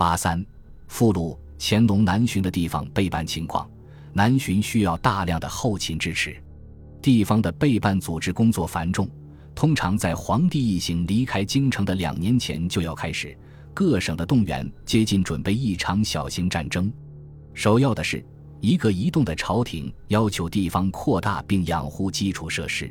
八三附录乾隆南巡的地方备办情况。南巡需要大量的后勤支持，地方的备办组织工作繁重，通常在皇帝一行离开京城的两年前就要开始。各省的动员接近准备一场小型战争。首要的是，一个移动的朝廷要求地方扩大并养护基础设施，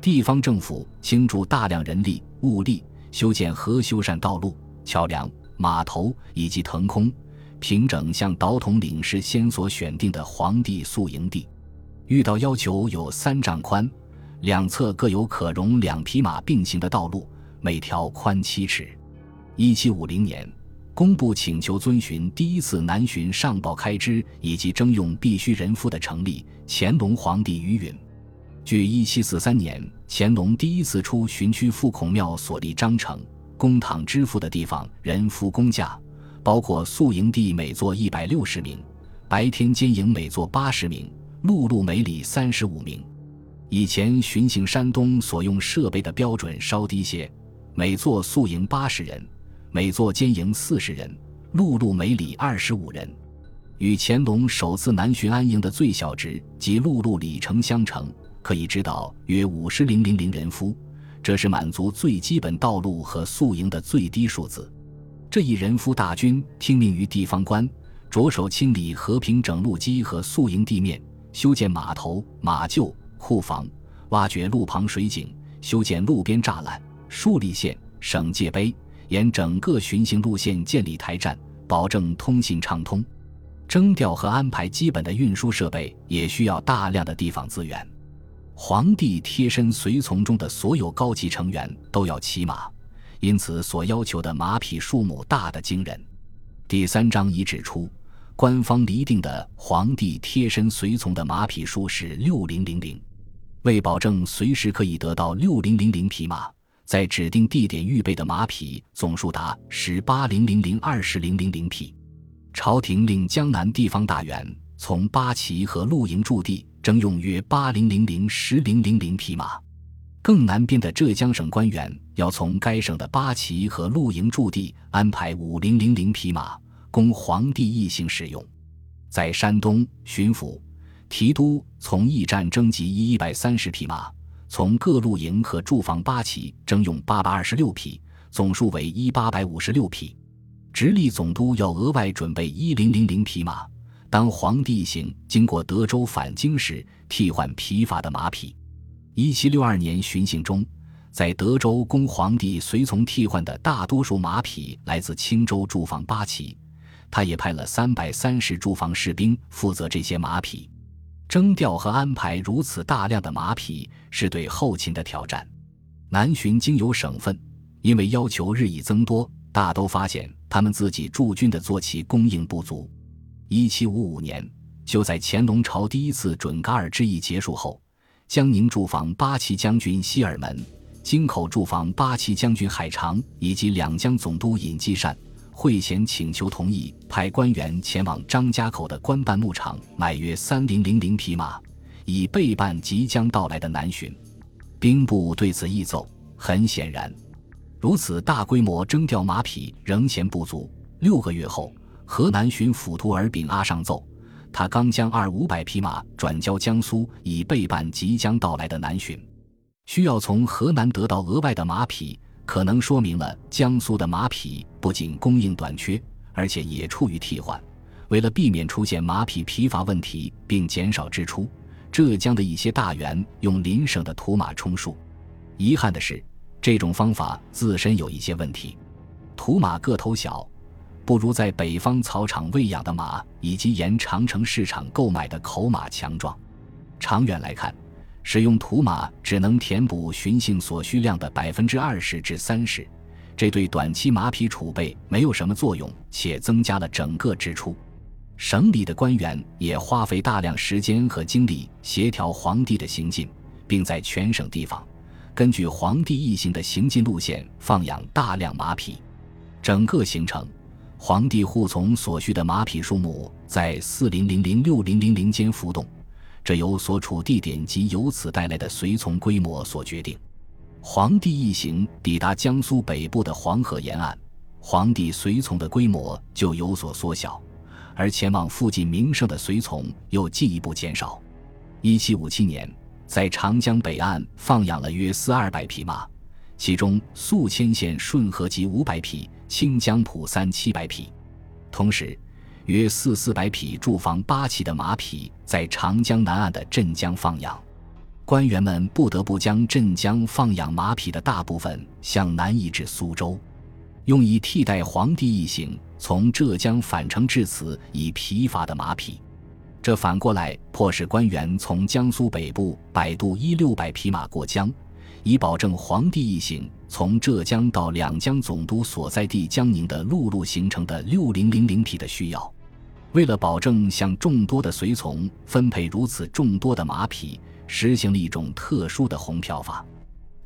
地方政府倾注大量人力物力修建和修缮道路、桥梁、码头以及腾空。平整向导统领事先所选定的皇帝宿营地，遇到要求有三丈宽，两侧各有可容两匹马并行的道路，每条宽七尺。一七五零年，工部请求遵循第一次南巡上报开支以及征用必须人夫的成立。乾隆皇帝余允。据一七四三年乾隆第一次出巡区复孔庙所立章程，公堂支付的地方人夫工价。包括宿营地每座一百六十名，白天监营每座八十名，陆路每里三十五名。以前巡行山东所用设备的标准稍低些，每座宿营八十人，每座监营四十人，陆路每里二十五人。与乾隆首次南巡安营的最小值及陆路里程相乘，可以知道约五十零零零人夫，这是满足最基本道路和宿营的最低数字。这一人夫大军听命于地方官，着手清理和平整路基和宿营地面，修建码头、马厩、库房，挖掘路旁水井，修建路边栅栏，树立线、省界碑，沿整个巡行路线建立台站，保证通信畅通。征调和安排基本的运输设备也需要大量的地方资源。皇帝贴身随从中的所有高级成员都要骑马。因此，所要求的马匹数目大得惊人。第三章已指出，官方厘定的皇帝贴身随从的马匹数是六零零零。为保证随时可以得到六零零零匹马，在指定地点预备的马匹总数达十八零零零二十零零零匹。朝廷令江南地方大员从八旗和露营驻地征用约八零零零十零零零匹马。更南边的浙江省官员要从该省的八旗和露营驻地安排五零零零匹马，供皇帝一行使用。在山东巡抚、提督从驿站征集一百三十匹马，从各露营和驻防八旗征用八百二十六匹，总数为一八百五十六匹。直隶总督要额外准备一零零零匹马，当皇帝一行经过德州返京时，替换疲乏的马匹。一七六二年巡行中，在德州供皇帝随从替换的大多数马匹来自青州驻防八旗，他也派了三百三十驻防士兵负责这些马匹。征调和安排如此大量的马匹，是对后勤的挑战。南巡经由省份，因为要求日益增多，大都发现他们自己驻军的坐骑供应不足。一七五五年，就在乾隆朝第一次准噶尔之役结束后。江宁驻防八旗将军希尔门、京口驻防八旗将军海常以及两江总督尹继善会前请求同意派官员前往张家口的官办牧场买约三零零零匹马，以备办即将到来的南巡。兵部对此议奏，很显然，如此大规模征调马匹仍嫌不足。六个月后，河南巡抚图尔炳阿上奏。他刚将二五百匹马转交江苏，以备办即将到来的南巡。需要从河南得到额外的马匹，可能说明了江苏的马匹不仅供应短缺，而且也处于替换。为了避免出现马匹疲乏问题，并减少支出，浙江的一些大员用邻省的土马充数。遗憾的是，这种方法自身有一些问题。土马个头小。不如在北方草场喂养的马，以及沿长城市场购买的口马强壮。长远来看，使用土马只能填补巡行所需量的百分之二十至三十，这对短期马匹储备没有什么作用，且增加了整个支出。省里的官员也花费大量时间和精力协调皇帝的行进，并在全省地方根据皇帝一行的行进路线放养大量马匹，整个行程。皇帝护从所需的马匹数目在四零零零六零零零间浮动，这由所处地点及由此带来的随从规模所决定。皇帝一行抵达江苏北部的黄河沿岸，皇帝随从的规模就有所缩小，而前往附近名胜的随从又进一步减少。一七五七年，在长江北岸放养了约四二百匹马，其中宿迁县顺河集五百匹，清江浦三七百匹。同时，约四四百匹驻防八旗的马匹在长江南岸的镇江放养。官员们不得不将镇江放养马匹的大部分向南移至苏州，用以替代皇帝一行从浙江返程至此已疲乏的马匹。这反过来迫使官员从江苏北部摆渡一六百匹马过江，以保证皇帝一行从浙江到两江总督所在地江宁的陆路行程的六零零零匹的需要。为了保证向众多的随从分配如此众多的马匹。实行了一种特殊的红票法，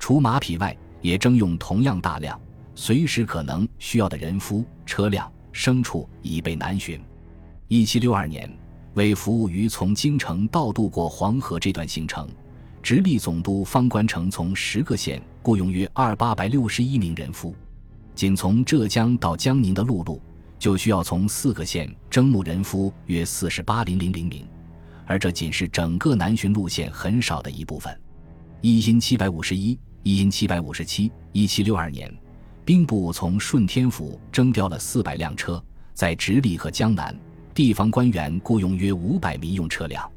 除马匹外，也征用同样大量、随时可能需要的人夫、车辆、牲畜，以备南巡。一七六二年，为服务于从京城到渡过黄河这段行程，直隶总督方官城从十个县雇佣约二八百六十一名人夫，仅从浙江到江宁的陆路，就需要从四个县征募人夫约四十八零零零名。而这仅是整个南巡路线很少的一部分。一因七百五十一、一因七百五十七、一七六二年，兵部从顺天府征调了四百辆车，在直隶和江南，地方官员雇佣约五百民用车辆。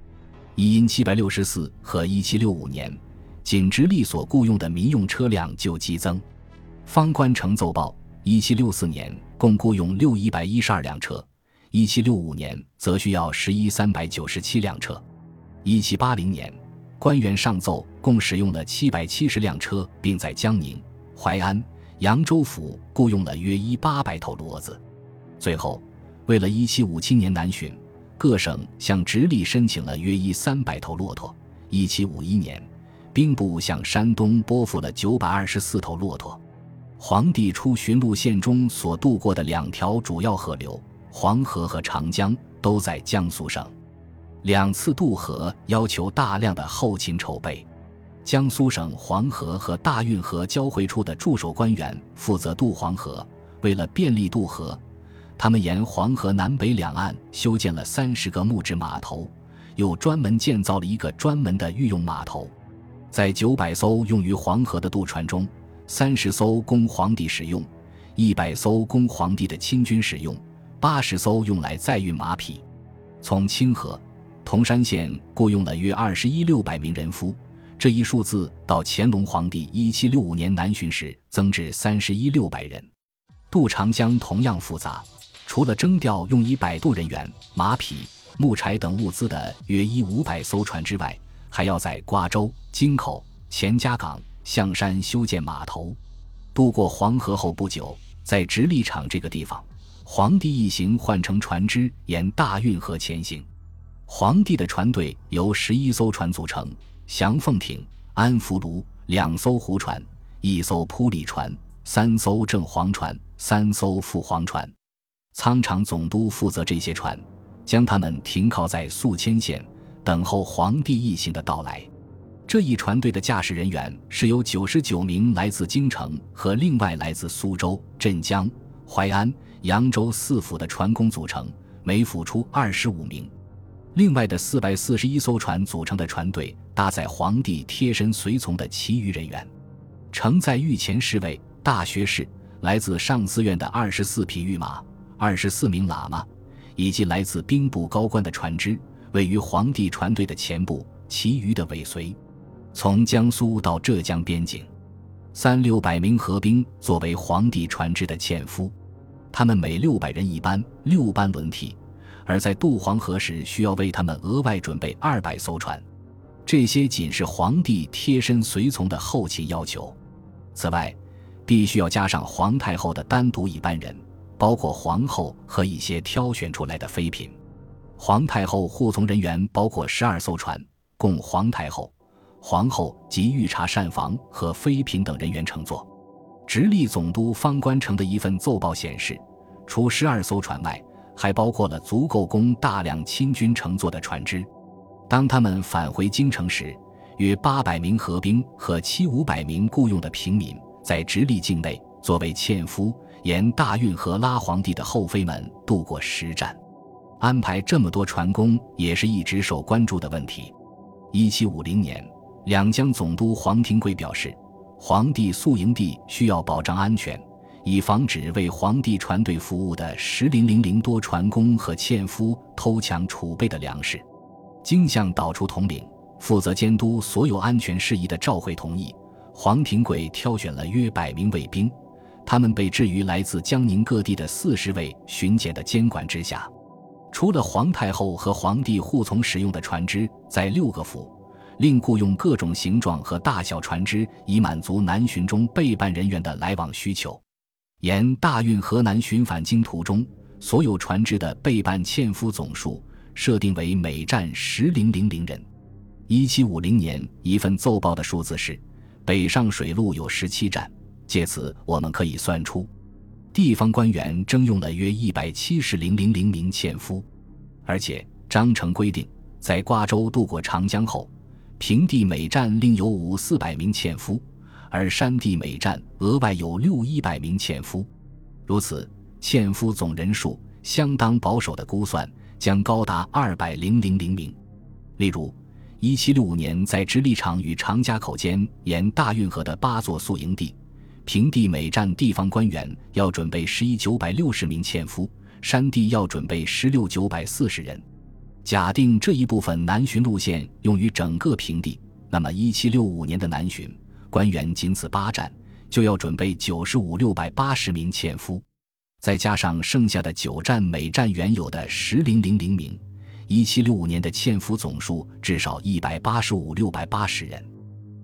一因七百六十四和一七六五年，仅直隶所雇佣的民用车辆就激增。方官城奏报，一七六四年共雇佣六一百一十二辆车。一七六五年，则需要十一三百九十七辆车。一七八零年，官员上奏，共使用了七百七十辆车，并在江宁、淮安、扬州府雇佣了约一八百头骡子。最后，为了一七五七年南巡，各省向直隶申请了约一三百头骆驼。一七五一年，兵部向山东拨付了九百二十四头骆驼。皇帝出巡路线中所渡过的两条主要河流。黄河和长江都在江苏省，两次渡河要求大量的后勤筹备。江苏省黄河和大运河交汇处的驻守官员负责渡黄河，为了便利渡河，他们沿黄河南北两岸修建了三十个木质码头，又专门建造了一个专门的御用码头。在九百艘用于黄河的渡船中，三十艘供皇帝使用，一百艘供皇帝的亲军使用。八十艘用来载运马匹，从清河、铜山县雇佣了约二十一六百名人夫，这一数字到乾隆皇帝一七六五年南巡时增至三十一六百人。渡长江同样复杂，除了征调用以摆渡人员、马匹、木柴等物资的约一五百艘船之外，还要在瓜州、京口、钱家港、象山修建码头。渡过黄河后不久，在直隶场这个地方。皇帝一行换乘船只沿大运河前行。皇帝的船队由十一艘船组成：祥凤艇、安福炉两艘湖船，一艘铺里船，三艘正黄船，三艘副黄船。仓场总督负责这些船，将它们停靠在宿迁县，等候皇帝一行的到来。这一船队的驾驶人员是由九十九名来自京城和另外来自苏州、镇江、淮安。扬州四府的船工组成，每府出二十五名。另外的四百四十一艘船组成的船队，搭载皇帝贴身随从的其余人员，承载御前侍卫、大学士、来自上寺院的二十四匹御马、二十四名喇嘛，以及来自兵部高官的船只，位于皇帝船队的前部，其余的尾随。从江苏到浙江边境，三六百名河兵作为皇帝船只的纤夫。他们每六百人一班，六班轮替，而在渡黄河时需要为他们额外准备二百艘船。这些仅是皇帝贴身随从的后勤要求。此外，必须要加上皇太后的单独一班人，包括皇后和一些挑选出来的妃嫔。皇太后护从人员包括十二艘船，供皇太后、皇后及御茶膳房和妃嫔等人员乘坐。直隶总督方官城的一份奏报显示，除十二艘船外，还包括了足够供大量亲军乘坐的船只。当他们返回京城时，约八百名河兵和七五百名雇佣的平民在直隶境内作为纤夫，沿大运河拉皇帝的后妃们渡过实战。安排这么多船工也是一直受关注的问题。一七五零年，两江总督黄廷贵表示，皇帝宿营地需要保障安全，以防止为皇帝船队服务的十零零零多船工和纤夫偷抢储备的粮食。经向导出统领、负责监督所有安全事宜的赵会同意，黄廷贵挑选了约百名卫兵，他们被置于来自江宁各地的四十位巡检的监管之下。除了皇太后和皇帝护从使用的船只，在六个府另雇用各种形状和大小船只，以满足南巡中备办人员的来往需求。沿大运河南巡返京途中，所有船只的备办纤夫总数设定为每站十零零零人。一七五零年一份奏报的数字是：北上水路有十七站。借此，我们可以算出。地方官员征用了约一百七十零零零名纤夫，而且章程规定，在瓜州渡过长江后，平地每站另有五四百名纤夫，而山地每站额外有六一百名纤夫。如此，纤夫总人数相当保守的估算，将高达二百零零零名。例如，一七六五年在直隶场与常家口间沿大运河的八座宿营地。平地每站地方官员要准备十一九百六十名纤夫，山地要准备十六九百四十人。假定这一部分南巡路线用于整个平地，那么一七六五年的南巡官员仅此八站就要准备九十五六百八十名纤夫，再加上剩下的九站每站原有的十零零零名，一七六五年的纤夫总数至少一百八十五六百八十人。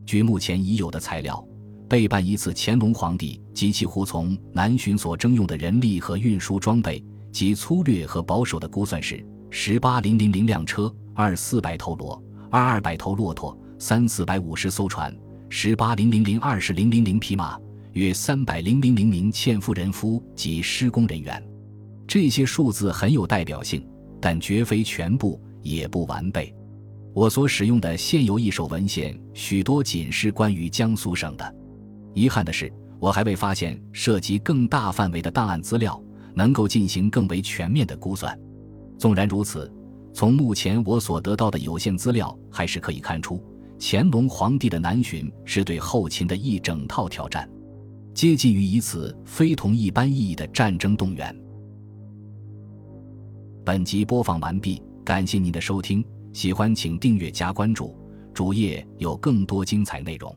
据目前已有的材料。备办一次乾隆皇帝及其护从南巡所征用的人力和运输装备，及粗略和保守的估算是：十八零零零辆车，二四百头骡，二二百头骆驼，三四百五十艘船，十八零零零二十零零零匹马，约三百零零零名纤夫人夫及施工人员。这些数字很有代表性，但绝非全部，也不完备。我所使用的现有一手文献，许多仅是关于江苏省的。遗憾的是，我还未发现涉及更大范围的档案资料，能够进行更为全面的估算。纵然如此，从目前我所得到的有限资料，还是可以看出，乾隆皇帝的南巡是对后勤的一整套挑战，接近于一次非同一般意义的战争动员。本集播放完毕，感谢您的收听，喜欢请订阅加关注，主页有更多精彩内容。